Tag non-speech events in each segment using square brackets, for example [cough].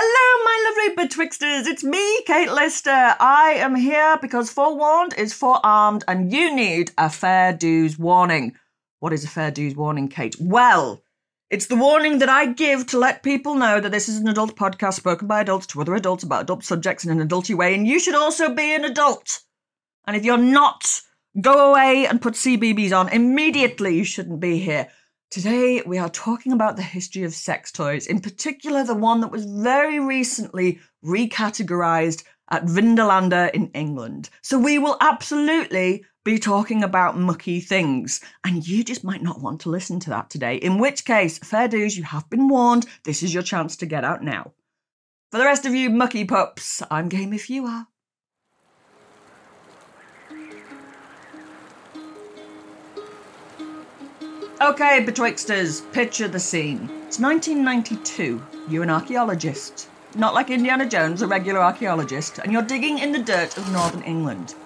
Hello, my lovely betwixters. It's me, Kate Lister. I am here because forewarned is forearmed, and you need a fair dues warning. What is a fair dues warning, Kate? Well, it's the warning that I give to let people know that this is an adult podcast spoken by adults to other adults about adult subjects in an adulty way, and you should also be an adult. And if you're not, go away and put CBBC on immediately. You shouldn't be here. Today, we are talking about the history of sex toys, in particular, the one that was very recently recategorized at Vindolanda in England. So, we will absolutely be talking about mucky things, and you just might not want to listen to that today. In which case, fair dues, you have been warned. This is your chance to get out now. For the rest of you mucky pups, I'm game if you are. Okay, betwixters, picture the scene. It's 1992. You're an archaeologist. Not like Indiana Jones, a regular archaeologist, and you're digging in the dirt of northern England.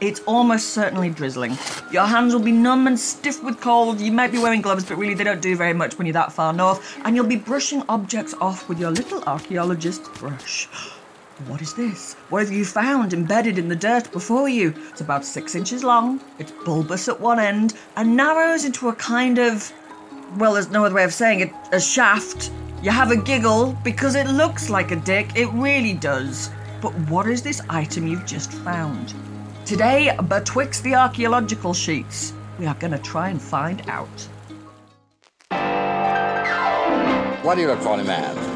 It's almost certainly drizzling. Your hands will be numb and stiff with cold. You might be wearing gloves, but really they don't do very much when you're that far north. And you'll be brushing objects off with your little archaeologist brush. What is this? What have you found embedded in the dirt before you? It's about six inches long, it's bulbous at one end, and narrows into a kind of. Well, there's no other way of saying it a shaft. You have a giggle because it looks like a dick, it really does. But what is this item you've just found? Today, betwixt the archaeological sheets, we are going to try and find out. What do you look for in a man?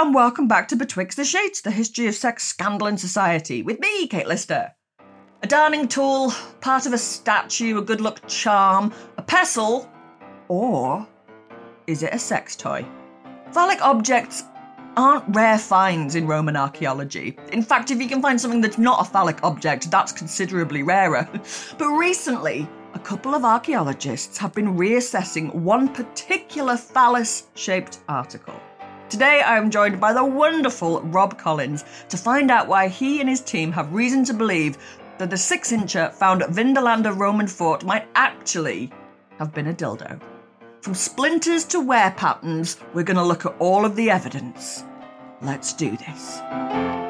And welcome back to Betwixt the Sheets, the history of sex scandal in society, with me, Kate Lister. A darning tool, part of a statue, a good luck charm, a pestle, or is it a sex toy? Phallic objects aren't rare finds in Roman archaeology. In fact, if you can find something that's not a phallic object, that's considerably rarer. [laughs] But recently, a couple of archaeologists have been reassessing one particular phallus shaped article. Today, I am joined by the wonderful Rob Collins to find out why he and his team have reason to believe that the six incher found at Vindolanda Roman fort might actually have been a dildo. From splinters to wear patterns, we're going to look at all of the evidence. Let's do this.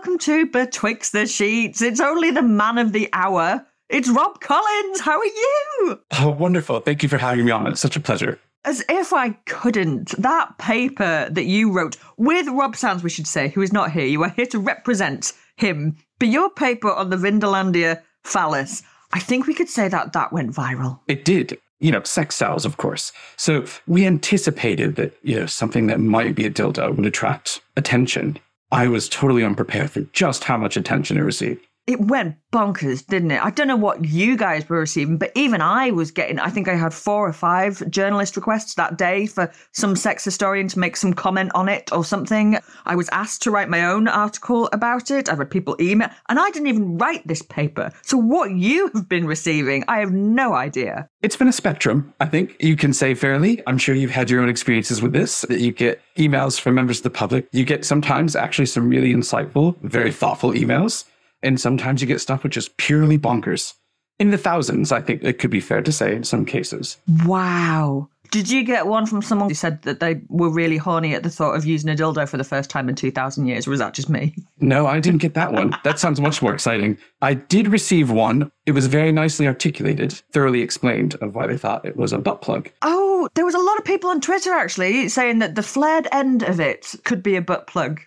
Welcome to Betwixt the Sheets. It's only the man of the hour. It's Rob Collins. How are you? Oh, wonderful. Thank you for having me on. It's such a pleasure. As if I couldn't. That paper that you wrote with Rob Sands, we should say, who is not here. You are here to represent him. But your paper on the Vindolanda phallus, I think we could say that that went viral. It did. You know, sex sells, of course. So we anticipated that, you know, something that might be a dildo would attract attention. I was totally unprepared for just how much attention it received. It went bonkers, didn't it? I don't know what you guys were receiving, but even I was getting, I think I had four or five journalist requests that day for some sex historian to make some comment on it or something. I was asked to write my own article about it. I've had people email, and I didn't even write this paper. So what you have been receiving, I have no idea. It's been a spectrum, I think you can say fairly. I'm sure you've had your own experiences with this, that you get emails from members of the public. You get sometimes actually some really insightful, very thoughtful emails. And sometimes you get stuff which is purely bonkers. In the thousands, I think it could be fair to say in some cases. Wow. Did you get one from someone who said that they were really horny at the thought of using a dildo for the first time in 2,000 years? Or was that just me? No, I didn't get that one. That sounds much more exciting. I did receive one. It was very nicely articulated, thoroughly explained of why they thought it was a butt plug. Oh, there was a lot of people on Twitter actually saying that the flared end of it could be a butt plug.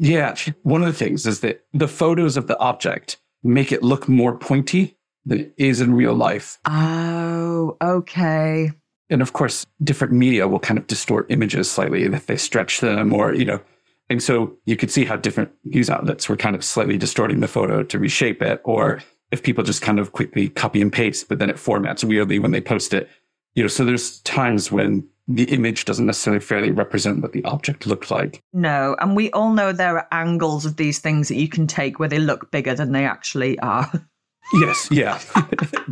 Yeah. One of the things is that the photos of the object make it look more pointy than it is in real life. Oh, okay. And of course, different media will kind of distort images slightly if they stretch them or, you know, and so you could see how different news outlets were kind of slightly distorting the photo to reshape it. Or if people just kind of quickly copy and paste, but then it formats weirdly when they post it. You know, so there's times when the image doesn't necessarily fairly represent what the object looked like. No, and we all know there are angles of these things that you can take where they look bigger than they actually are. [laughs] Yes, yeah. [laughs]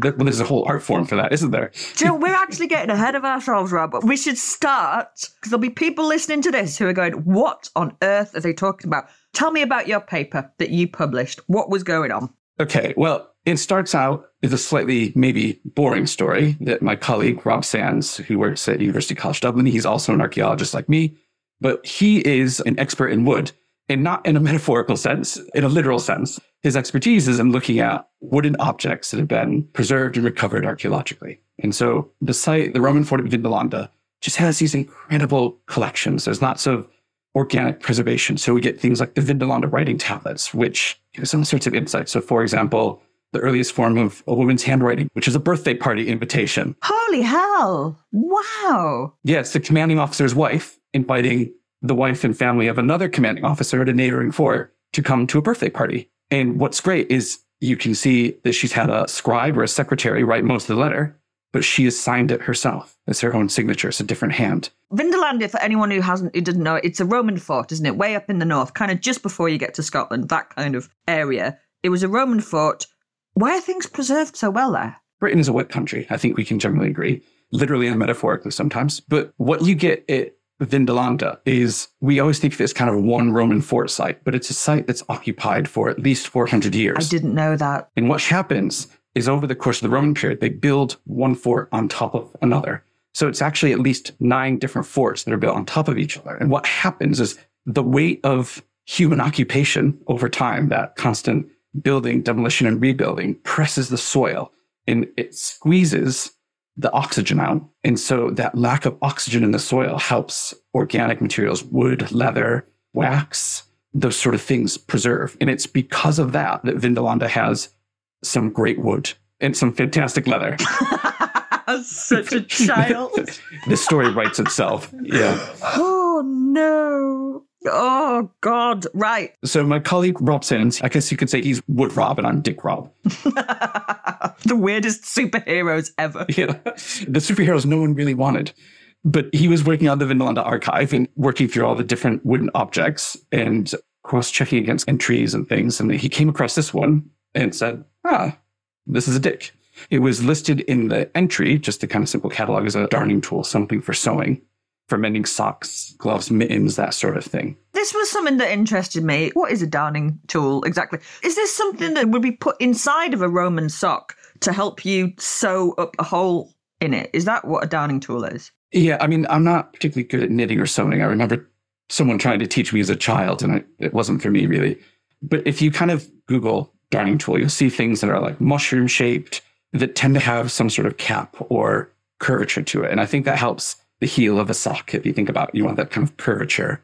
well, there's a whole art form for that, isn't there? Jill, we're actually getting ahead of ourselves, Rob. We should start because there'll be people listening to this who are going, What on earth are they talking about? Tell me about your paper that you published. What was going on? Okay, well, it starts out with a slightly maybe boring story that my colleague Rob Sands, who works at University College Dublin, he's also an archaeologist like me, but he is an expert in wood and not in a [laughs] metaphorical sense, in a literal sense. His expertise is in looking at wooden objects that have been preserved and recovered archaeologically. And so the site, the Roman fort of Vindolanda, just has these incredible collections. There's lots of organic preservation. So we get things like the Vindolanda writing tablets, which give us all sorts of insights. So, for example, the earliest form of a woman's handwriting, which is a birthday party invitation. Holy hell. Wow. Yeah, it's the commanding officer's wife inviting the wife and family of another commanding officer at a neighboring fort to come to a birthday party. And what's great is you can see that she's had a scribe or a secretary write most of the letter, but she has signed it herself. It's her own signature. It's a different hand. Vindolanda, for anyone who hasn't, who doesn't know, it's a Roman fort, isn't it? Way up in the north, kind of just before you get to Scotland, that kind of area. It was a Roman fort. Why are things preserved so well there? Britain is a wet country. I think we can generally agree, literally and metaphorically sometimes. But what you get at Vindolanda is we always think of it as kind of one Roman fort site, but it's a site that's occupied for at least 400 years. I didn't know that. And what happens is over the course of the Roman period, they build one fort on top of another. So it's actually at least nine different forts that are built on top of each other. And what happens is the weight of human occupation over time, that constant building, demolition, and rebuilding presses the soil and it squeezes the oxygen out. And so that lack of oxygen in the soil helps organic materials, wood, leather, wax, those sort of things preserve. And it's because of that that Vindolanda has some great wood and some fantastic leather. [laughs] Such a child. [laughs] the story writes itself. Yeah. Oh no. Oh God. Right. So my colleague Rob Sands, I guess you could say he's Wood Rob and I'm Dick Rob. [laughs] the weirdest superheroes ever. [laughs] Yeah. The superheroes no one really wanted. But he was working on the Vindolanda archive and working through all the different wooden objects and cross checking against entries and things. And he came across this one and said, ah, this is a dick. It was listed in the entry, just a kind of simple catalog as a darning tool, something for sewing, for mending socks, gloves, mittens, that sort of thing. This was something that interested me. What is a darning tool exactly? Is this something that would be put inside of a Roman sock to help you sew up a hole in it? Is that what a darning tool is? Yeah, I mean, I'm not particularly good at knitting or sewing. I remember someone trying to teach me as a child, and it wasn't for me really. But if you kind of Google darning tool, you'll see things that are like mushroom shaped that tend to have some sort of cap or curvature to it. And I think that helps the heel of a sock. If you think about, you want that kind of curvature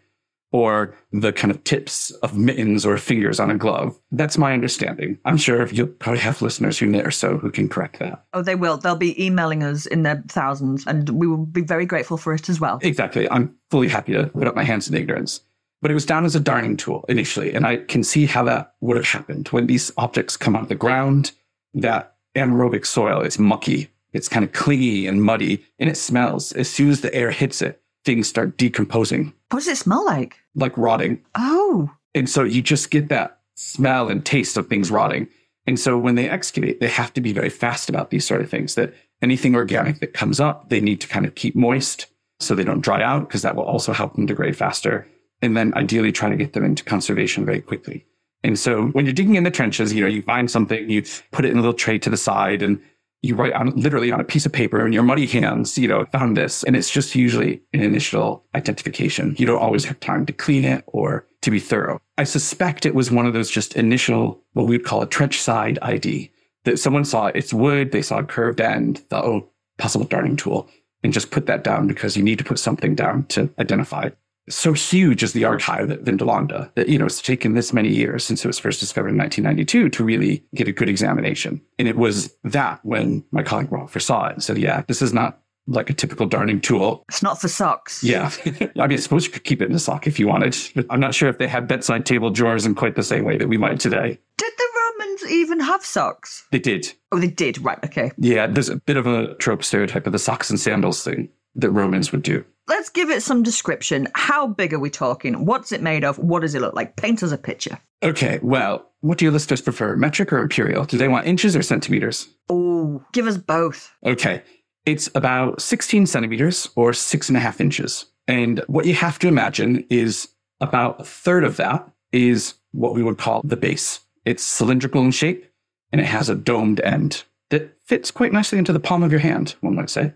or the kind of tips of mittens or fingers on a glove. That's my understanding. I'm sure you'll probably have listeners who knit or so who can correct that. Oh, they will. They'll be emailing us in their thousands and we will be very grateful for it as well. Exactly. I'm fully happy to put up my hands in ignorance. but it was down as a darning tool initially. And I can see how that would have happened when these objects come out of the ground. That anaerobic soil is mucky, it's kind of clingy and muddy, and it smells. As soon as the air hits it, things start decomposing, What does it smell like? like rotting. Oh, And so you just get that smell and taste of things rotting. And so when they excavate, they have to be very fast about these sort of things that anything organic that comes up, they need to kind of keep moist so they don't dry out because that will also help them degrade faster. And then ideally try to get them into conservation very quickly. And so when you're digging in the trenches, you know, you find something, you put it in a little tray to the side and you write on literally on a piece of paper in your muddy hands, you know, found this. And it's just usually an initial identification. You don't always have time to clean it or to be thorough. I suspect it was one of those just initial, what we would call a trench side ID that someone saw it's wood, they saw a curved end, thought, oh, possible darning tool, and just put that down because you need to put something down to identify. So huge is the archive at Vindolanda that, you know, it's taken this many years since it was first discovered in 1992 to really get a good examination. And it was that when my colleague Rolfer saw it and said, yeah, this is not like a typical darning tool. it's not for socks. Yeah. [laughs] I mean, I suppose you could keep it in a sock if you wanted, but I'm not sure if they had bedside table drawers in quite the same way that we might today. Did the Romans even have socks? They did. Oh, they did. Right. Okay. Yeah, there's a bit of a trope stereotype of the socks and sandals thing that Romans would do. Let's give it some description. How big are we talking? What's it made of? What does it look like? Paint us a picture. Okay, well, what do your listeners prefer, metric or imperial? Do they want inches or centimeters? Oh, give us both. Okay, it's about 16 centimeters or six and a half inches. And what you have to imagine is about a third of that is what we would call the base. It's cylindrical in shape and it has a domed end that fits quite nicely into the palm of your hand, one might say.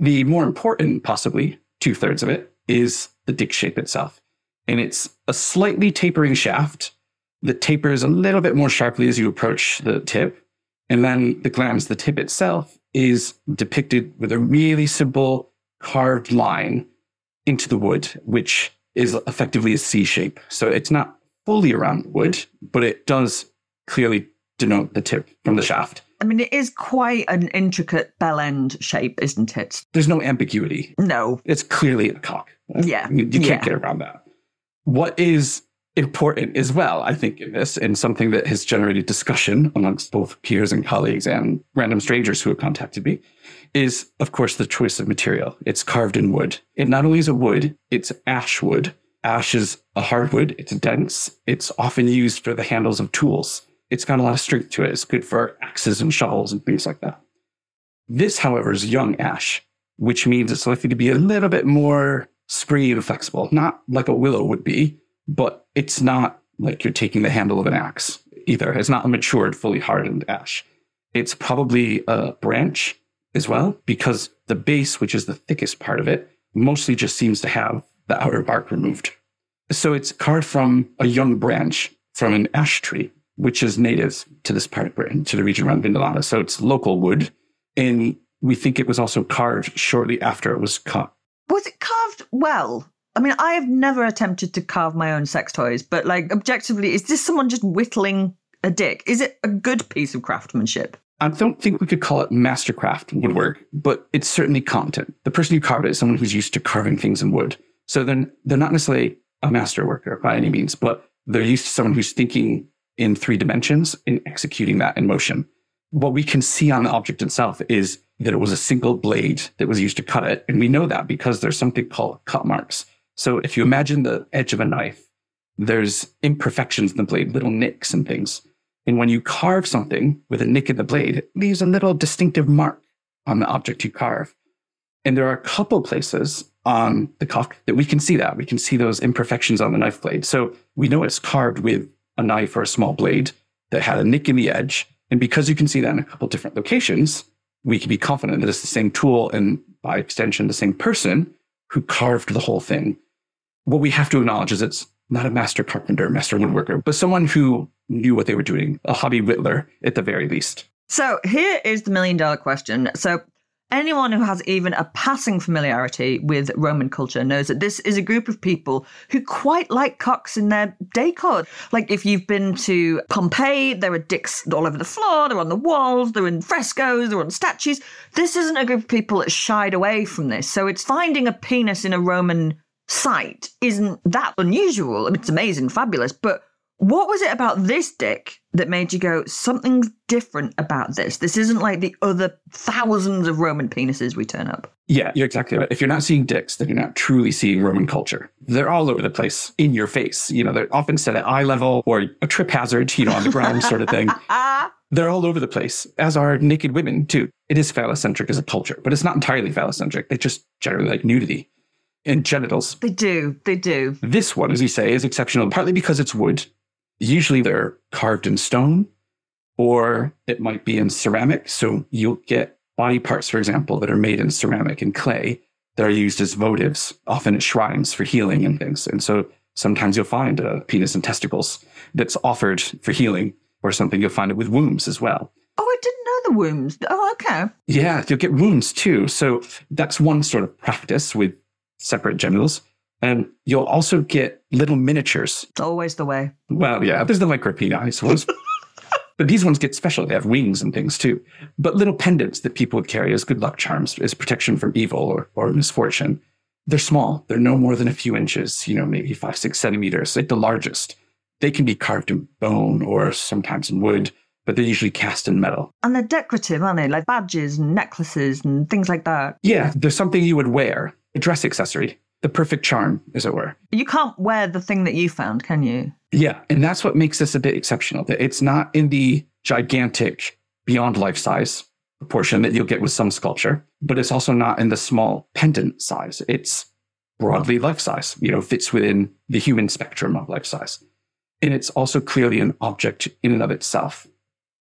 The more important, possibly two thirds of it, is the dick shape itself. And it's a slightly tapering shaft that tapers a little bit more sharply as you approach the tip. And then the glans, the tip itself, is depicted with a really simple carved line into the wood, which is effectively a C shape. So it's not fully around the wood, but it does clearly denote the tip from the shaft. I mean, it is quite an intricate bell end shape, isn't it? There's no ambiguity. No. It's clearly a cock. Yeah. You, you can't Yeah. get around that. What is important as well, I think, in this, and something that has generated discussion amongst both peers and colleagues and random strangers who have contacted me, is, of course, the choice of material. It's carved in wood. It not only is a wood, it's ash wood. Ash is a hardwood, it's dense, it's often used for the handles of tools. It's got a lot of strength to it. It's good for axes and shovels and things like that. This, however, is young ash, which means it's likely to be a little bit more springy and flexible. Not like a willow would be, but it's not like you're taking the handle of an axe either. It's not a matured, fully hardened ash. It's probably a branch as well, because the base, which is the thickest part of it, mostly just seems to have the outer bark removed. So it's carved from a young branch from an ash tree, which is native to this part of Britain, to the region around Vindolanda. So it's local wood. And we think it was also carved shortly after it was cut. Was it carved well? I mean, I have never attempted to carve my own sex toys, but like objectively, is this someone just whittling a dick? Is it a good piece of craftsmanship? I don't think we could call it mastercraft woodwork, but it's certainly competent. The person who carved it is someone who's used to carving things in wood. So then they're not necessarily a master worker by any means, but they're used to someone who's thinking in three dimensions and executing that in motion. What we can see on the object itself is that it was a single blade that was used to cut it. And we know that because there's something called cut marks. So if you imagine the edge of a knife, there's imperfections in the blade, little nicks and things. And when you carve something with a nick in the blade, it leaves a little distinctive mark on the object you carve. And there are a couple places on the cock that we can see that. We can see those imperfections on the knife blade. So we know it's carved with a knife or a small blade that had a nick in the edge. And because you can see that in a couple different locations, we can be confident that it's the same tool and by extension, the same person who carved the whole thing. What we have to acknowledge is it's not a master carpenter, master woodworker, but someone who knew what they were doing, a hobby whittler at the very least. So here is the million dollar question. So anyone who has even a passing familiarity with Roman culture knows that this is a group of people who quite like cocks in their decor. Like if you've been to Pompeii, there are dicks all over the floor, they're on the walls, they're in frescoes, they're on statues. This isn't a group of people that shied away from this. So it's finding a penis in a Roman site isn't that unusual. I mean, it's amazing, fabulous, but what was it about this dick that made you go, something's different about this? This isn't like the other thousands of Roman penises we turn up. Yeah, you're exactly right. If you're not seeing dicks, then you're not truly seeing Roman culture. They're all over the place in your face. You know, they're often set at eye level or a trip hazard, you know, on the ground sort of thing. [laughs] They're all over the place, as are naked women too. It is phallocentric as a culture, but it's not entirely phallocentric. They just generally like nudity and genitals. They do, they do. This one, as you say, is exceptional, partly because it's wood. Usually they're carved in stone, or it might be in ceramic. So you'll get body parts, for example, that are made in ceramic and clay that are used as votives, often at shrines for healing and things. And so sometimes you'll find a penis and testicles that's offered for healing, or something you'll find it with wombs as well. Oh, I didn't know the wombs. Oh, okay. Yeah, you'll get wounds too. So that's one sort of practice with separate genitals. And you'll also get little miniatures. It's always the way. Well, yeah, there's the micropeni, I suppose. [laughs] but these ones get special. They have wings and things too. But little pendants that people would carry as good luck charms, as protection from evil or, or misfortune. They're small. They're no more than a few inches, you know, maybe five, six centimeters at the largest. They can be carved in bone or sometimes in wood, but they're usually cast in metal. And they're decorative, aren't they? Like badges and necklaces and things like that. Yeah, there's something you would wear, a dress accessory, the perfect charm, as it were. You can't wear the thing that you found, can you? Yeah, and that's what makes this a bit exceptional. That it's not in the gigantic, beyond life size proportion that you'll get with some sculpture, but it's also not in the small pendant size. It's broadly life size, you know, fits within the human spectrum of life size. And it's also clearly an object in and of itself.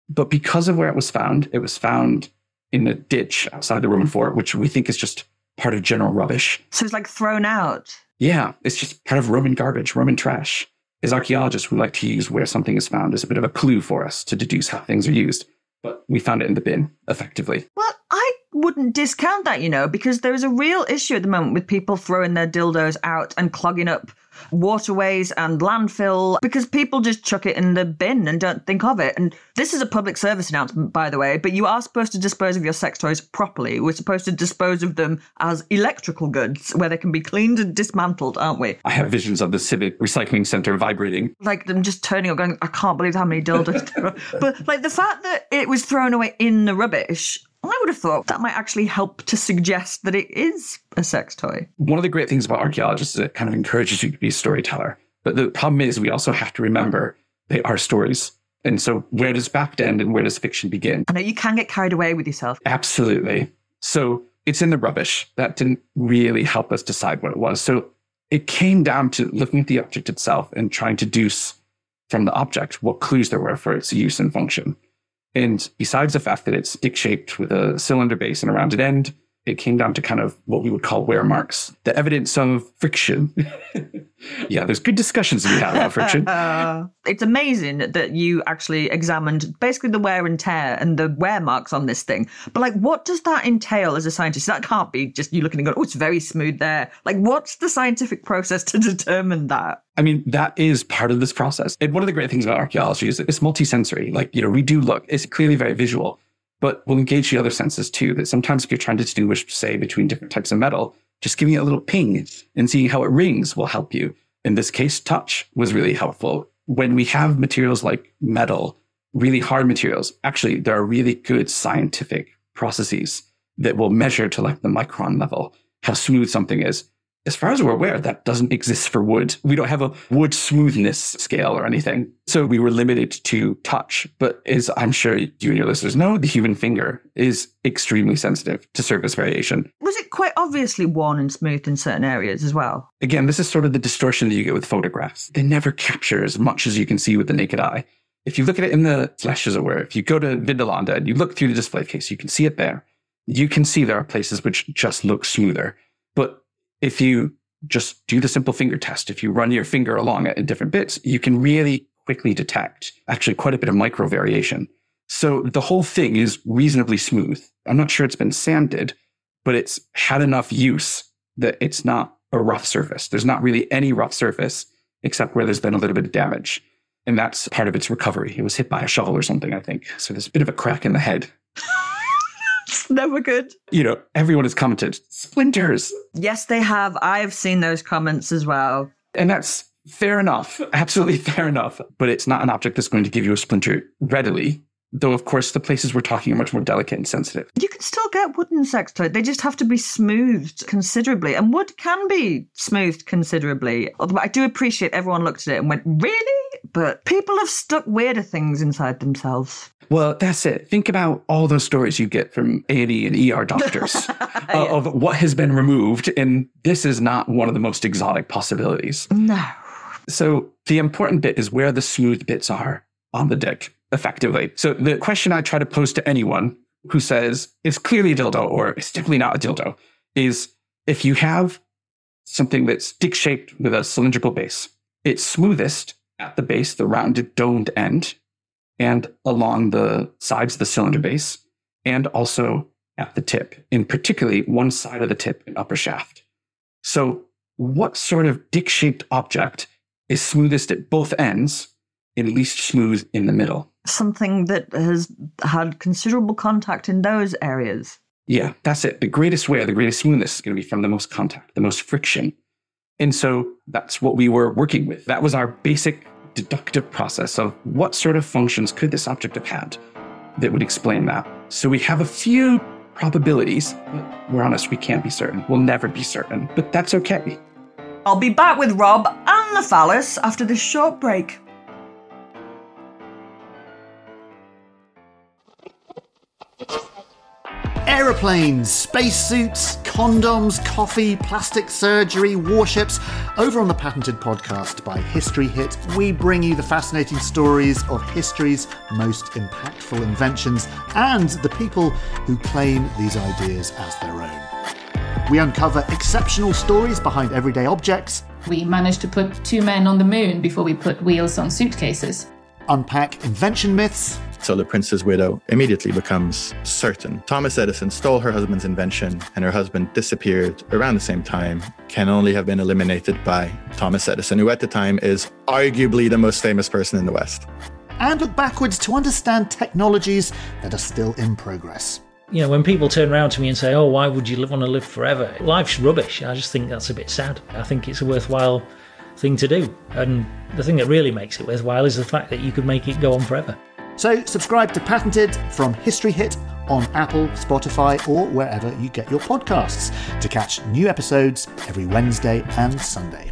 But because of where it was found, it was found in a ditch outside the Roman fort, which we think is just part of general rubbish. So it's like thrown out. Yeah, it's just part of Roman garbage, Roman trash. As archaeologists, we like to use where something is found as a bit of a clue for us to deduce how things are used. But we found it in the bin, effectively. Well, I wouldn't discount that, you know, because there is a real issue at the moment with people throwing their dildos out and clogging up waterways and landfill because people just chuck it in the bin and don't think of it. And this is a public service announcement, by the way, but you are supposed to dispose of your sex toys properly. We're supposed to dispose of them as electrical goods where they can be cleaned and dismantled, aren't we? I have visions of the civic recycling center vibrating. Like them just turning up going, I can't believe how many dildos there are. But like the fact that it was thrown away in the rubbish, I would have thought that might actually help to suggest that it is a sex toy. One of the great things about archaeologists is it kind of encourages you to be a storyteller. But the problem is, we also have to remember they are stories. And so, where does fact end and where does fiction begin? I know you can get carried away with yourself. Absolutely. So, it's in the rubbish. That didn't really help us decide what it was. So, it came down to looking at the object itself and trying to deduce from the object what clues there were for its use and function. And besides the fact that it's dick shaped with a cylinder base and a rounded end, it came down to kind of what we would call wear marks, the evidence of friction. [laughs] yeah, there's good discussions we had about friction. Uh, [laughs] it's amazing that you actually examined basically the wear and tear and the wear marks on this thing. But like, what does that entail as a scientist? That can't be just you looking and going, oh, it's very smooth there. Like, what's the scientific process to determine that? I mean, that is part of this process. And one of the great things about archaeology is that it's multisensory. Like, you know, we do look, it's clearly very visual, but we'll engage the other senses too. That sometimes if you're trying to distinguish, say, between different types of metal, just giving it a little ping and seeing how it rings will help you. In this case, touch was really helpful. When we have materials like metal, really hard materials, actually, there are really good scientific processes that will measure to like the micron level how smooth something is. As far as we're aware, that doesn't exist for wood. We don't have a wood smoothness scale or anything. So we were limited to touch. But as I'm sure you and your listeners know, the human finger is extremely sensitive to surface variation. Was it quite obviously worn and smooth in certain areas as well? Again, this is sort of the distortion that you get with photographs. They never capture as much as you can see with the naked eye. If you look at it in the flesh, as it were, if you go to Vindolanda and you look through the display case, you can see it there. You can see there are places which just look smoother. If you just do the simple finger test, if you run your finger along it in different bits, you can really quickly detect actually quite a bit of micro variation. So the whole thing is reasonably smooth. I'm not sure it's been sanded, but it's had enough use that it's not a rough surface. There's not really any rough surface except where there's been a little bit of damage. And that's part of its recovery. It was hit by a shovel or something, I think. So there's a bit of a crack in the head. [laughs] [laughs] Never good. You know, everyone has commented, splinters. Yes, they have. I've seen those comments as well. And that's fair enough. [laughs] Absolutely fair enough. But it's not an object that's going to give you a splinter readily. Though, of course, the places we're talking are much more delicate and sensitive. You can still get wooden sex toys. They just have to be smoothed considerably. And wood can be smoothed considerably. Although I do appreciate everyone looked at it and went, really? But people have stuck weirder things inside themselves. Well, that's it. Think about all those stories you get from A&E and ER doctors [laughs] uh, of what has been removed. And this is not one of the most exotic possibilities. No. So the important bit is where the smooth bits are on the dick effectively. So the question I try to pose to anyone who says it's clearly a dildo or it's definitely not a dildo is if you have something that's dick shaped with a cylindrical base, it's smoothest at the base, the rounded domed end, and along the sides of the cylinder base, and also at the tip, in particularly one side of the tip and upper shaft. So, what sort of dick shaped object is smoothest at both ends and least smooth in the middle? Something that has had considerable contact in those areas. Yeah, that's it. The greatest wear, the greatest smoothness is going to be from the most contact, the most friction. And so that's what we were working with. That was our basic deductive process of what sort of functions could this object have had that would explain that. So we have a few probabilities, we're honest, we can't be certain. We'll never be certain, but that's okay. I'll be back with Rob and the phallus after this short break. Aeroplanes, spacesuits, condoms, coffee, plastic surgery, warships. Over on the Patented podcast by History Hit, we bring you the fascinating stories of history's most impactful inventions and the people who claim these ideas as their own. We uncover exceptional stories behind everyday objects, We managed to put two men on the moon before we put wheels on suitcases. unpack invention myths, So the prince's widow immediately becomes certain. Thomas Edison stole her husband's invention, and her husband disappeared around the same time, can only have been eliminated by Thomas Edison, who at the time is arguably the most famous person in the West. and look backwards to understand technologies that are still in progress. You know, when people turn around to me and say, "Oh, why would you li- want to live forever?" Life's rubbish. I just think that's a bit sad. I think it's a worthwhile thing to do, and the thing that really makes it worthwhile is the fact that you could make it go on forever. So, subscribe to Patented from History Hit on Apple, Spotify, or wherever you get your podcasts to catch new episodes every Wednesday and Sunday.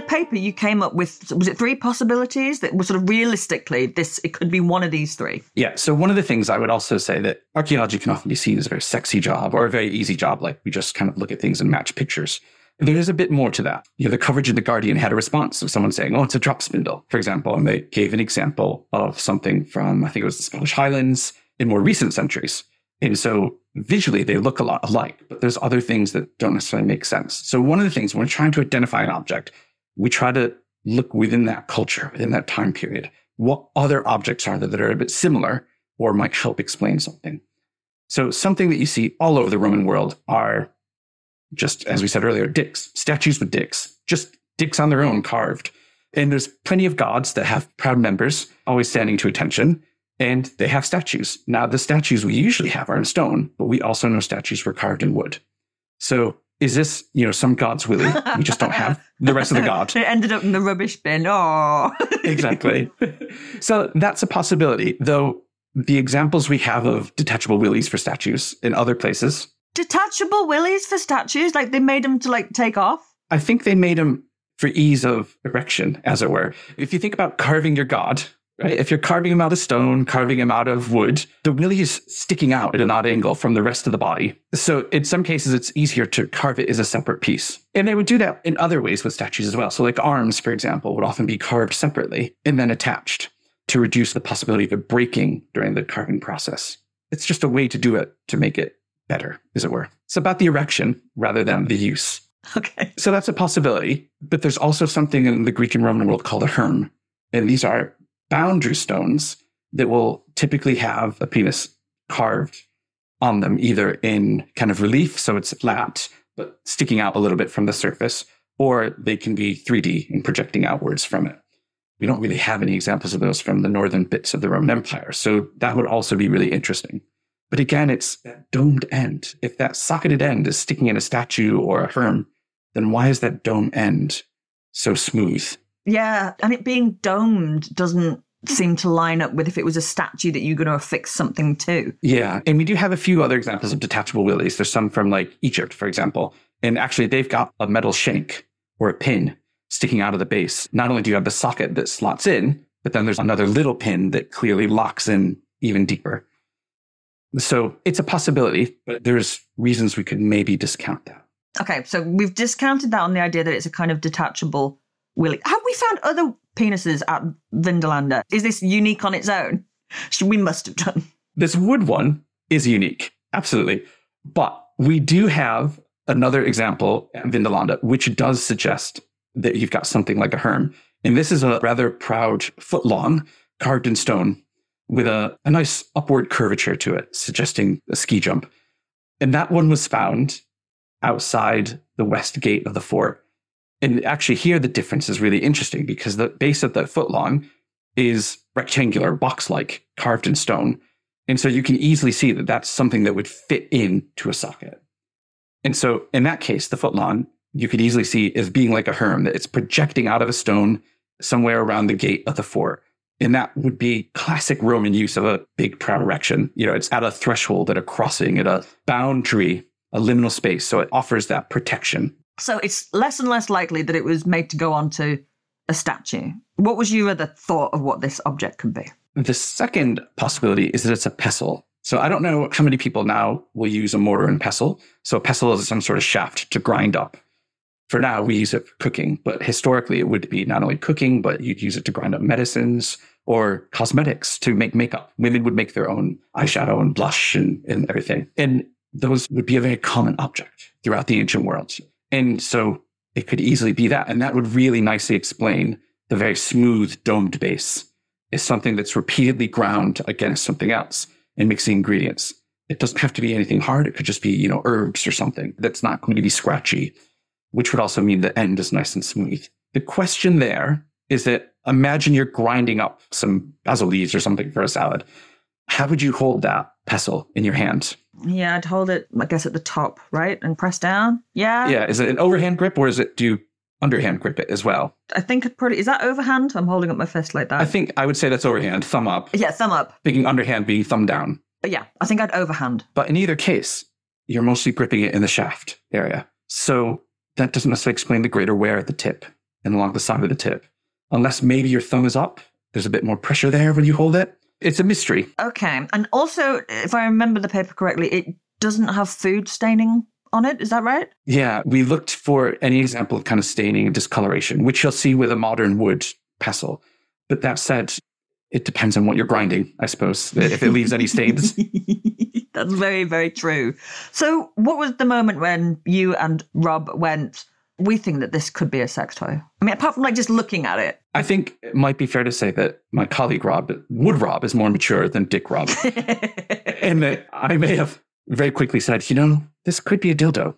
The paper, you came up with was it three possibilities that were sort of realistically this it could be one of these three. Yeah. So one of the things I would also say that archaeology can often be seen as a very sexy job or a very easy job. Like we just kind of look at things and match pictures. There is a bit more to that. You know, the coverage in the Guardian had a response of someone saying, "Oh, it's a drop spindle," for example, and they gave an example of something from I think it was the Scottish Highlands in more recent centuries. And so visually they look a lot alike, but there's other things that don't necessarily make sense. So one of the things when we're trying to identify an object, we try to look within that culture, within that time period. What other objects are there that are a bit similar or might help explain something? So something that you see all over the Roman world are just, as we said earlier, dicks, statues with dicks, just dicks on their own carved. And there's plenty of gods that have proud members always standing to attention and they have statues. Now, the statues we usually have are in stone, but we also know statues were carved in wood. So is this, you know, some god's willy? We just don't have the rest of the god. [laughs] It ended up in the rubbish bin. Oh, [laughs] exactly. So that's a possibility, though the examples we have of detachable willies for statues in other places. Detachable willies for statues? Like they made them to like take off? I think they made them for ease of erection, as it were. If you think about carving your god, right? If you're carving him out of stone, carving him out of wood, the willy is sticking out at an odd angle from the rest of the body. So in some cases, it's easier to carve it as a separate piece. And they would do that in other ways with statues as well. So like arms, for example, would often be carved separately and then attached to reduce the possibility of it breaking during the carving process. It's just a way to do it to make it better, as it were. It's about the erection rather than the use. Okay. So that's a possibility. But there's also something in the Greek and Roman world called a herm. And these are boundary stones that will typically have a penis carved on them, either in kind of relief, so it's flat, but sticking out a little bit from the surface, or they can be 3D and projecting outwards from it. We don't really have any examples of those from the northern bits of the Roman Empire. So that would also be really interesting. But again, it's that domed end. If that socketed end is sticking in a statue or a herm, then why is that dome end so smooth? Yeah, and it being domed doesn't seem to line up with if it was a statue that you're going to affix something to. Yeah. And we do have a few other examples of detachable willies. There's some from like Egypt, for example. And actually, they've got a metal shank or a pin sticking out of the base. Not only do you have the socket that slots in, but then there's another little pin that clearly locks in even deeper. So it's a possibility, but there's reasons we could maybe discount that. Okay, so we've discounted that on the idea that it's a kind of detachable willy. Have we found other penises at Vindolanda? Is this unique on its own? We must have done. This wood one is unique, absolutely. But we do have another example at Vindolanda, which does suggest that you've got something like a herm. And this is a rather proud foot long, carved in stone, with a, a nice upward curvature to it, suggesting a ski jump. And that one was found outside the west gate of the fort. And actually, here the difference is really interesting because the base of the footlong is rectangular, box like, carved in stone. And so you can easily see that that's something that would fit into a socket. And so in that case, the footlong, you could easily see as being like a herm, that it's projecting out of a stone somewhere around the gate of the fort. And that would be classic Roman use of a big proud erection. You know, it's at a threshold, at a crossing, at a boundary, a liminal space. So it offers that protection. So it's less and less likely that it was made to go onto a statue. What was your other thought of what this object could be? The second possibility is that it's a pestle. So I don't know how many people now will use a mortar and pestle. So a pestle is some sort of shaft to grind up. For now, we use it for cooking, but historically it would be not only cooking, but you'd use it to grind up medicines or cosmetics to make makeup. Women would make their own eyeshadow and blush and, and everything. And those would be a very common object throughout the ancient world. And so it could easily be that. And that would really nicely explain the very smooth domed base is something that's repeatedly ground against something else and mixing ingredients. It doesn't have to be anything hard. It could just be, you know, herbs or something that's not going to be scratchy, which would also mean the end is nice and smooth. The question there is that imagine you're grinding up some basil leaves or something for a salad. How would you hold that pestle in your hand? Yeah, I'd hold it, I guess, at the top, right? And press down. Yeah. Yeah. Is it an overhand grip or is it do you underhand grip it as well? I think I'd probably, is that overhand? I'm holding up my fist like that. I think I would say that's overhand, thumb up. Yeah, thumb up. Thinking underhand being thumb down. But yeah, I think I'd overhand. But in either case, you're mostly gripping it in the shaft area. So that doesn't necessarily explain the greater wear at the tip and along the side of the tip. Unless maybe your thumb is up, there's a bit more pressure there when you hold it. It's a mystery. Okay. And also, if I remember the paper correctly, it doesn't have food staining on it. Is that right? Yeah. We looked for any example of kind of staining and discoloration, which you'll see with a modern wood pestle. But that said, it depends on what you're grinding, I suppose, if it leaves any stains. [laughs] That's very, very true. So, what was the moment when you and Rob went, we think that this could be a sex toy? I mean, apart from like just looking at it. I think it might be fair to say that my colleague Rob, Wood Rob, is more mature than Dick Rob. [laughs] and that I may have very quickly said, you know, this could be a dildo.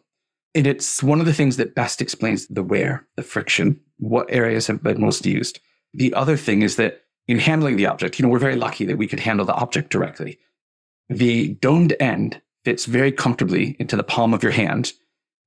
And it's one of the things that best explains the wear, the friction, what areas have been most used. The other thing is that in handling the object, you know, we're very lucky that we could handle the object directly. The domed end fits very comfortably into the palm of your hand.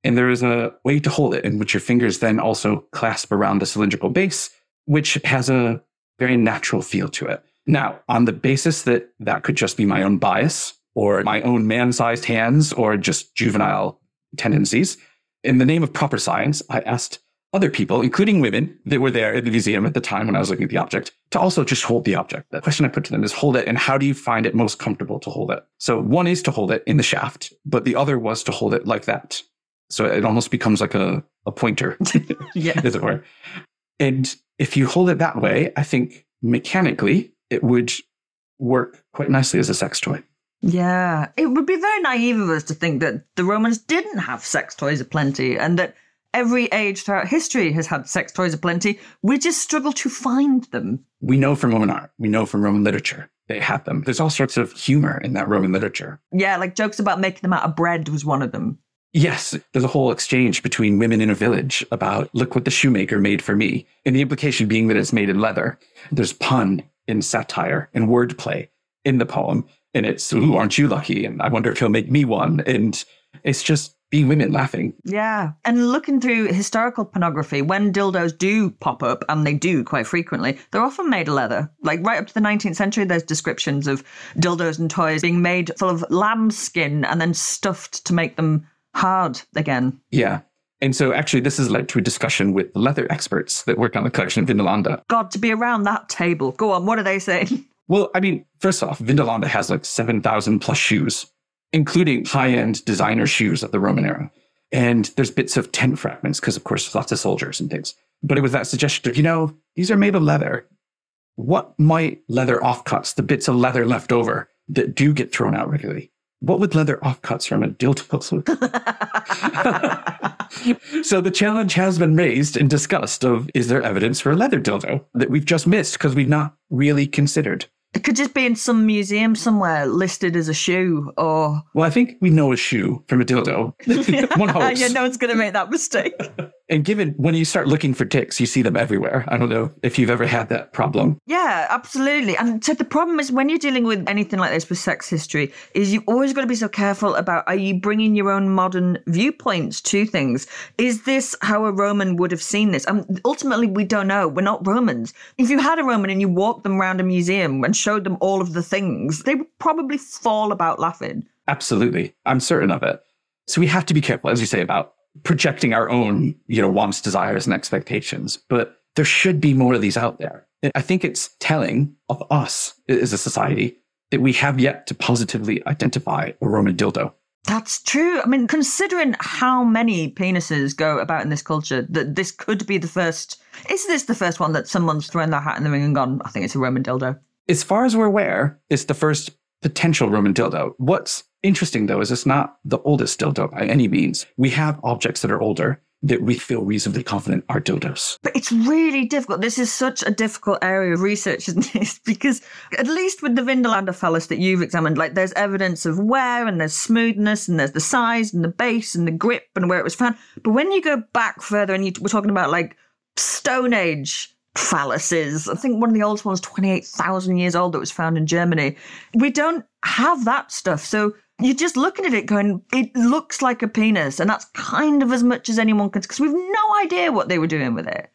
And there is a way to hold it in which your fingers then also clasp around the cylindrical base, which has a very natural feel to it. Now, on the basis that that could just be my own bias or my own man sized hands or just juvenile tendencies, in the name of proper science, I asked other people, including women that were there at the museum at the time when I was looking at the object, to also just hold the object. The question I put to them is hold it and how do you find it most comfortable to hold it? So one is to hold it in the shaft, but the other was to hold it like that. So it almost becomes like a, a pointer, [laughs] yeah. as it were. And if you hold it that way, I think mechanically it would work quite nicely as a sex toy. Yeah. It would be very naive of us to think that the Romans didn't have sex toys aplenty and that every age throughout history has had sex toys aplenty. We just struggle to find them. We know from Roman art, we know from Roman literature, they had them. There's all sorts of humor in that Roman literature. Yeah, like jokes about making them out of bread was one of them. Yes, there's a whole exchange between women in a village about, look what the shoemaker made for me. And the implication being that it's made in leather. There's pun in satire and wordplay in the poem. And it's, ooh, aren't you lucky? And I wonder if he'll make me one. And it's just being women laughing. Yeah. And looking through historical pornography, when dildos do pop up, and they do quite frequently, they're often made of leather. Like right up to the 19th century, there's descriptions of dildos and toys being made full of lamb skin and then stuffed to make them hard again. Yeah. And so actually this has led to a discussion with the leather experts that worked on the collection of Vindolanda. God, to be around that table. Go on, what are they saying? [laughs] Well, I mean, first off, Vindolanda has like 7,000 plus shoes, including high end designer shoes of the Roman era. And there's bits of tent fragments because, of course, lots of soldiers and things. But it was that suggestion of, you know, these are made of leather. What might leather offcuts, the bits of leather left over that do get thrown out regularly? What would leather offcuts from a dildo look? [laughs] so the challenge has been raised and discussed of is there evidence for a leather dildo that we've just missed because we've not really considered? It could just be in some museum somewhere listed as a shoe or. Well, I think we know a shoe from a dildo. [laughs] [laughs] One hopes. yeah, no one's going to make that mistake. And given when you start looking for ticks, you see them everywhere. I don't know if you've ever had that problem. Yeah, absolutely. And so the problem is when you're dealing with anything like this with sex history, is you've always got to be so careful about are you bringing your own modern viewpoints to things? Is this how a Roman would have seen this? And ultimately, we don't know. We're not Romans. If you had a Roman and you walked them around a museum and showed them all of the things, they would probably fall about laughing. Absolutely. I'm certain of it. So we have to be careful, as you say, about projecting our own, you know, wants, desires, and expectations. But there should be more of these out there. I think it's telling of us as a society that we have yet to positively identify a Roman dildo. That's true. I mean, considering how many penises go about in this culture, that this could be the first. Is this the first one that someone's thrown their hat in the ring and gone, I think it's a Roman dildo? As far as we're aware, it's the first potential Roman dildo. What's interesting though is it's not the oldest dildo by any means. We have objects that are older that we feel reasonably confident are dildos. But it's really difficult. This is such a difficult area of research, [laughs] isn't it? because at least with the Vindolanda phallus that you've examined, like there's evidence of wear and there's smoothness and there's the size and the base and the grip and where it was found. But when you go back further and you, we're talking about like Stone Age phalluses. I think one of the oldest ones, 28,000 years old, that was found in Germany. We don't have that stuff. So you're just looking at it going, it looks like a penis. And that's kind of as much as anyone can, because we've no idea what they were doing with it.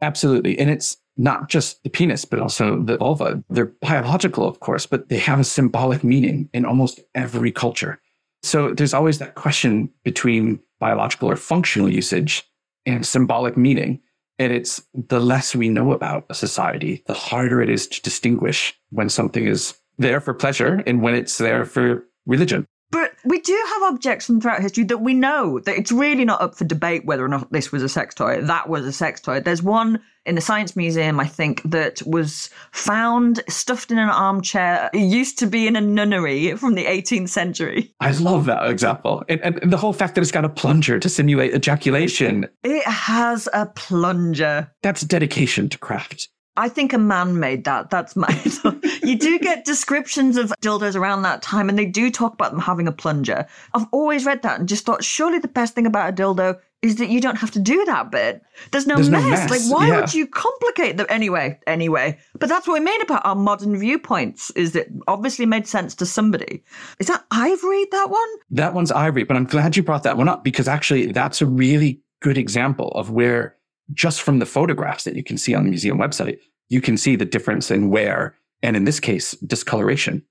Absolutely. And it's not just the penis, but also the vulva. They're biological, of course, but they have a symbolic meaning in almost every culture. So there's always that question between biological or functional usage and symbolic meaning. And it's the less we know about a society, the harder it is to distinguish when something is there for pleasure and when it's there for religion. But we do have objects from throughout history that we know that it's really not up for debate whether or not this was a sex toy. That was a sex toy. There's one in the Science Museum, I think, that was found stuffed in an armchair. It used to be in a nunnery from the 18th century. I love that example. And, and the whole fact that it's got a plunger to simulate ejaculation. It has a plunger. That's dedication to craft. I think a man made that. That's my. [laughs] you do get descriptions of dildos around that time, and they do talk about them having a plunger. I've always read that and just thought, surely the best thing about a dildo is that you don't have to do that bit. There's no, There's no mess. mess, Like, why yeah. would you complicate them anyway? Anyway, but that's what we mean about our modern viewpoints. Is that obviously made sense to somebody? Is that Ivory? That one? That one's ivory, but I'm glad you brought that one up because actually that's a really good example of where just from the photographs that you can see on the museum website, you can see the difference in wear and in this case, discoloration.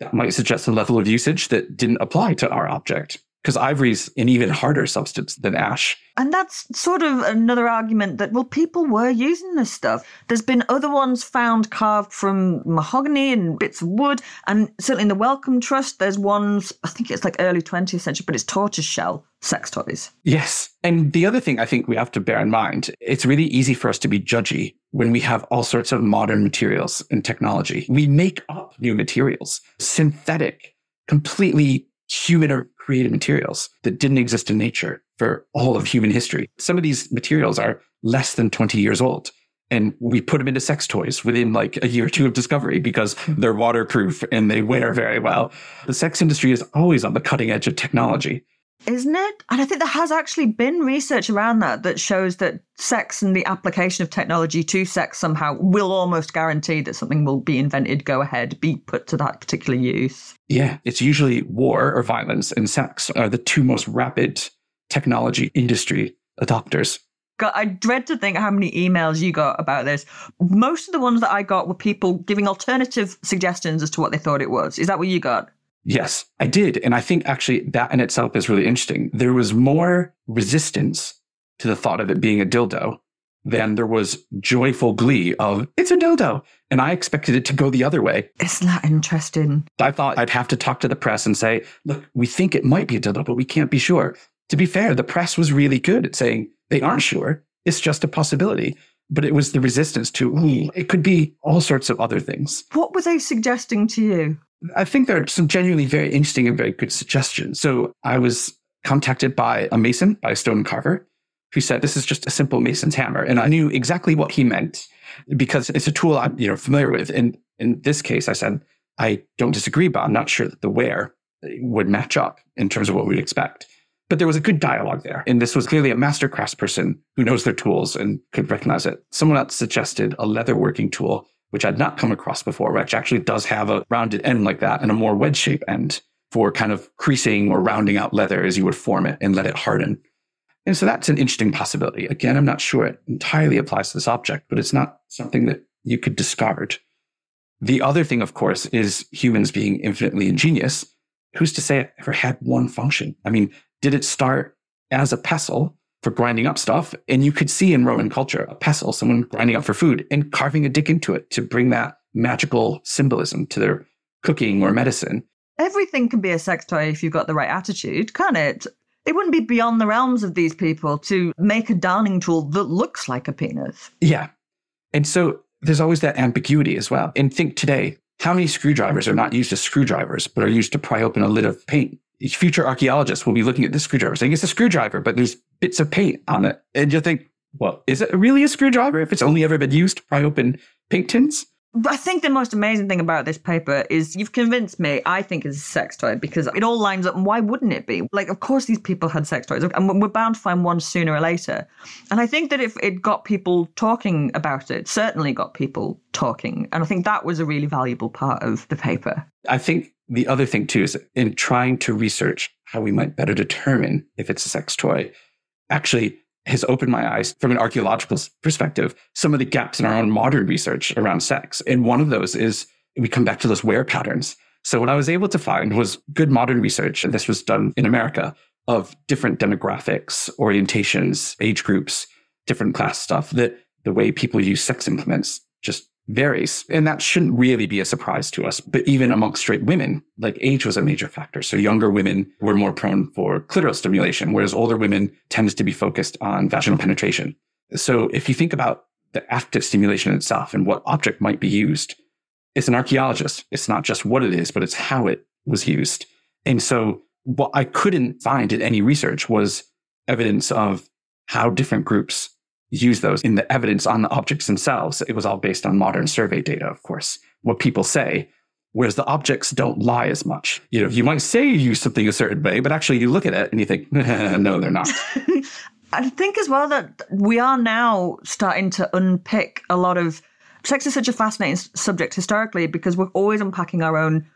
That might suggest a level of usage that didn't apply to our object because ivory's an even harder substance than ash. And that's sort of another argument that, well, people were using this stuff. There's been other ones found carved from mahogany and bits of wood. And certainly in the Wellcome Trust, there's ones, I think it's like early 20th century, but it's tortoise shell sex toys. Yes. And the other thing I think we have to bear in mind, it's really easy for us to be judgy when we have all sorts of modern materials and technology. We make up new materials, synthetic, completely human or created materials that didn't exist in nature for all of human history. Some of these materials are less than 20 years old. And we put them into sex toys within like a year or two of discovery because they're waterproof and they wear very well. The sex industry is always on the cutting edge of technology. Isn't it? And I think there has actually been research around that that shows that sex and the application of technology to sex somehow will almost guarantee that something will be invented, go ahead, be put to that particular use. Yeah, it's usually war or violence and sex are the two most rapid technology industry adopters. God, I dread to think how many emails you got about this. Most of the ones that I got were people giving alternative suggestions as to what they thought it was. Is that what you got? Yes, I did. And I think actually that in itself is really interesting. There was more resistance to the thought of it being a dildo than there was joyful glee of it's a dildo. And I expected it to go the other way. Isn't that interesting? I thought I'd have to talk to the press and say, look, we think it might be a dildo, but we can't be sure. To be fair, the press was really good at saying they aren't sure. It's just a possibility. But it was the resistance to, "Ooh, it could be all sorts of other things. What were they suggesting to you? I think there are some genuinely very interesting and very good suggestions. So I was contacted by a mason, by a stone carver, who said this is just a simple mason's hammer, and I knew exactly what he meant because it's a tool I'm you know familiar with. And in this case, I said I don't disagree, but I'm not sure that the wear would match up in terms of what we'd expect. But there was a good dialogue there. And this was clearly a master craftsperson who knows their tools and could recognize it. Someone else suggested a leather working tool, which I'd not come across before, which actually does have a rounded end like that and a more wedge shape end for kind of creasing or rounding out leather as you would form it and let it harden. And so that's an interesting possibility. Again, I'm not sure it entirely applies to this object, but it's not something that you could discard. The other thing, of course, is humans being infinitely ingenious. Who's to say it ever had one function? I mean, did it start as a pestle for grinding up stuff? And you could see in Roman culture a pestle, someone grinding up for food and carving a dick into it to bring that magical symbolism to their cooking or medicine. Everything can be a sex toy if you've got the right attitude, can't it? It wouldn't be beyond the realms of these people to make a darning tool that looks like a penis. Yeah. And so there's always that ambiguity as well. And think today, how many screwdrivers are not used as screwdrivers, but are used to pry open a lid of paint? Future archaeologists will be looking at this screwdriver saying it's a screwdriver, but there's bits of paint on it. And you think, well, is it really a screwdriver if it's only ever been used to pry open paint tins? But I think the most amazing thing about this paper is you've convinced me I think it's a sex toy because it all lines up. And why wouldn't it be? Like, of course, these people had sex toys, and we're bound to find one sooner or later. And I think that if it got people talking about it, certainly got people talking. And I think that was a really valuable part of the paper. I think the other thing too is in trying to research how we might better determine if it's a sex toy, actually has opened my eyes from an archaeological perspective, some of the gaps in our own modern research around sex. And one of those is we come back to those wear patterns. So what I was able to find was good modern research, and this was done in America, of different demographics, orientations, age groups, different class stuff, that the way people use sex implements just varies. And that shouldn't really be a surprise to us. But even amongst straight women, like age was a major factor. So younger women were more prone for clitoral stimulation, whereas older women tended to be focused on vaginal penetration. So if you think about the act of stimulation itself and what object might be used, it's an archaeologist. It's not just what it is, but it's how it was used. And so what I couldn't find in any research was evidence of how different groups use those in the evidence on the objects themselves. It was all based on modern survey data, of course, what people say. Whereas the objects don't lie as much. You know, you might say you use something a certain way, but actually you look at it and you think, [laughs] no, they're not. [laughs] I think as well that we are now starting to unpick a lot of sex is such a fascinating subject historically because we're always unpacking our own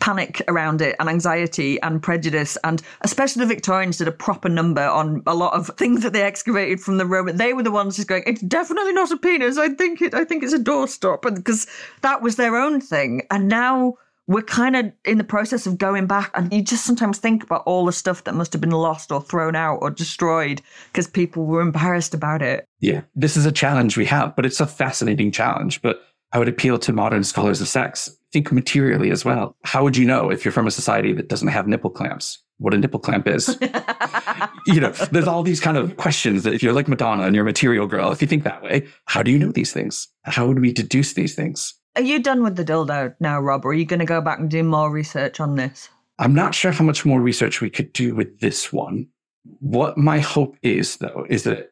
panic around it and anxiety and prejudice. And especially the Victorians did a proper number on a lot of things that they excavated from the Roman. They were the ones just going it's definitely not a penis. I think it I think it's a doorstop. Because that was their own thing. And now we're kind of in the process of going back and you just sometimes think about all the stuff that must have been lost or thrown out or destroyed because people were embarrassed about it. Yeah this is a challenge we have but it's a fascinating challenge but I would appeal to modern scholars of sex. Think materially as well. How would you know if you're from a society that doesn't have nipple clamps? What a nipple clamp is. [laughs] you know, there's all these kind of questions that if you're like Madonna and you're a material girl, if you think that way, how do you know these things? How would we deduce these things? Are you done with the dildo now, Rob? Or are you going to go back and do more research on this? I'm not sure how much more research we could do with this one. What my hope is, though, is that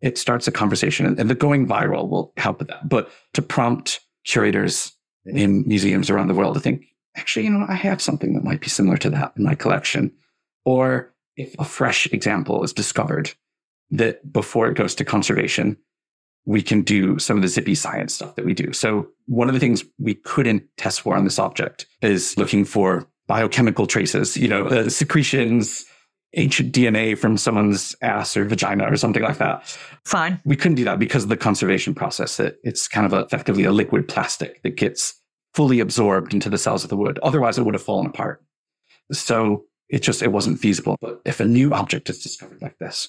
it starts a conversation and the going viral will help with that. But to prompt curators in museums around the world to think, actually, you know, I have something that might be similar to that in my collection. Or if a fresh example is discovered that before it goes to conservation, we can do some of the zippy science stuff that we do. So one of the things we couldn't test for on this object is looking for biochemical traces, you know, uh, secretions, ancient DNA from someone's ass or vagina or something like that. Fine. We couldn't do that because of the conservation process. It, it's kind of a, effectively a liquid plastic that gets fully absorbed into the cells of the wood. Otherwise, it would have fallen apart. So it just it wasn't feasible. But if a new object is discovered like this,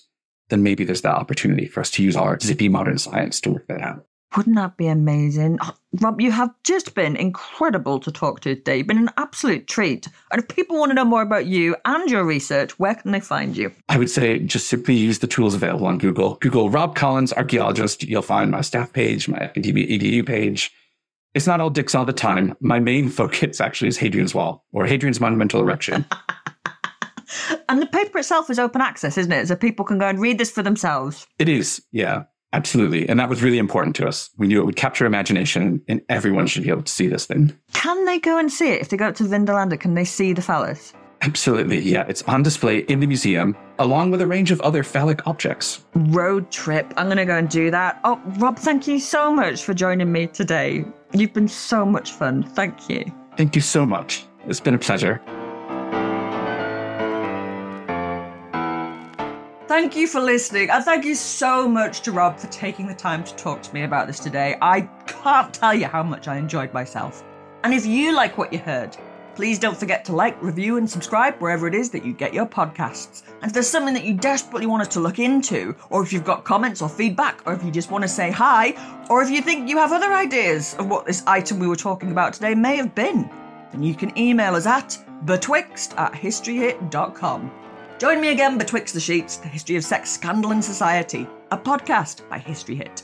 then maybe there's that opportunity for us to use our zippy modern science to work that out. Wouldn't that be amazing? Oh, Rob, you have just been incredible to talk to today. You've been an absolute treat. And if people want to know more about you and your research, where can they find you? I would say just simply use the tools available on Google. Google Rob Collins, archaeologist. You'll find my staff page, my academia edu page. It's not all dicks all the time. My main focus [laughs] actually is Hadrian's Wall or Hadrian's Monumental Erection. [laughs] and the paper itself is open access, isn't it? So people can go and read this for themselves. It is, yeah. Absolutely. And that was really important to us. We knew it would capture imagination and everyone should be able to see this thing. Can they go and see it? If they go up to Vindolanda, can they see the phallus? Absolutely. Yeah. It's on display in the museum along with a range of other phallic objects. Road trip. I'm going to go and do that. Oh, Rob, thank you so much for joining me today. You've been so much fun. Thank you. Thank you so much. It's been a pleasure. Thank you for listening, and thank you so much to Rob for taking the time to talk to me about this today. I can't tell you how much I enjoyed myself. And if you like what you heard, please don't forget to like, review, and subscribe wherever it is that you get your podcasts. And if there's something that you desperately want us to look into, or if you've got comments or feedback, or if you just want to say hi, or if you think you have other ideas of what this item we were talking about today may have been, then you can email us at betwixt at historyhit.com. Join me again betwixt the sheets, the history of sex, scandal, and society, a podcast by History Hit.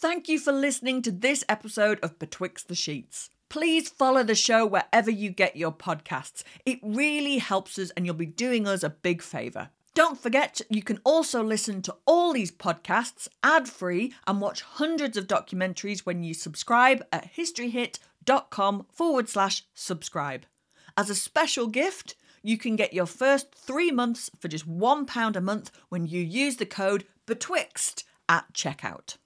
Thank you for listening to this episode of Betwixt the Sheets. Please follow the show wherever you get your podcasts. It really helps us and you'll be doing us a big favour. Don't forget, you can also listen to all these podcasts ad free and watch hundreds of documentaries when you subscribe at historyhit.com forward slash subscribe. As a special gift, you can get your first three months for just £1 a month when you use the code BETWIXT at checkout.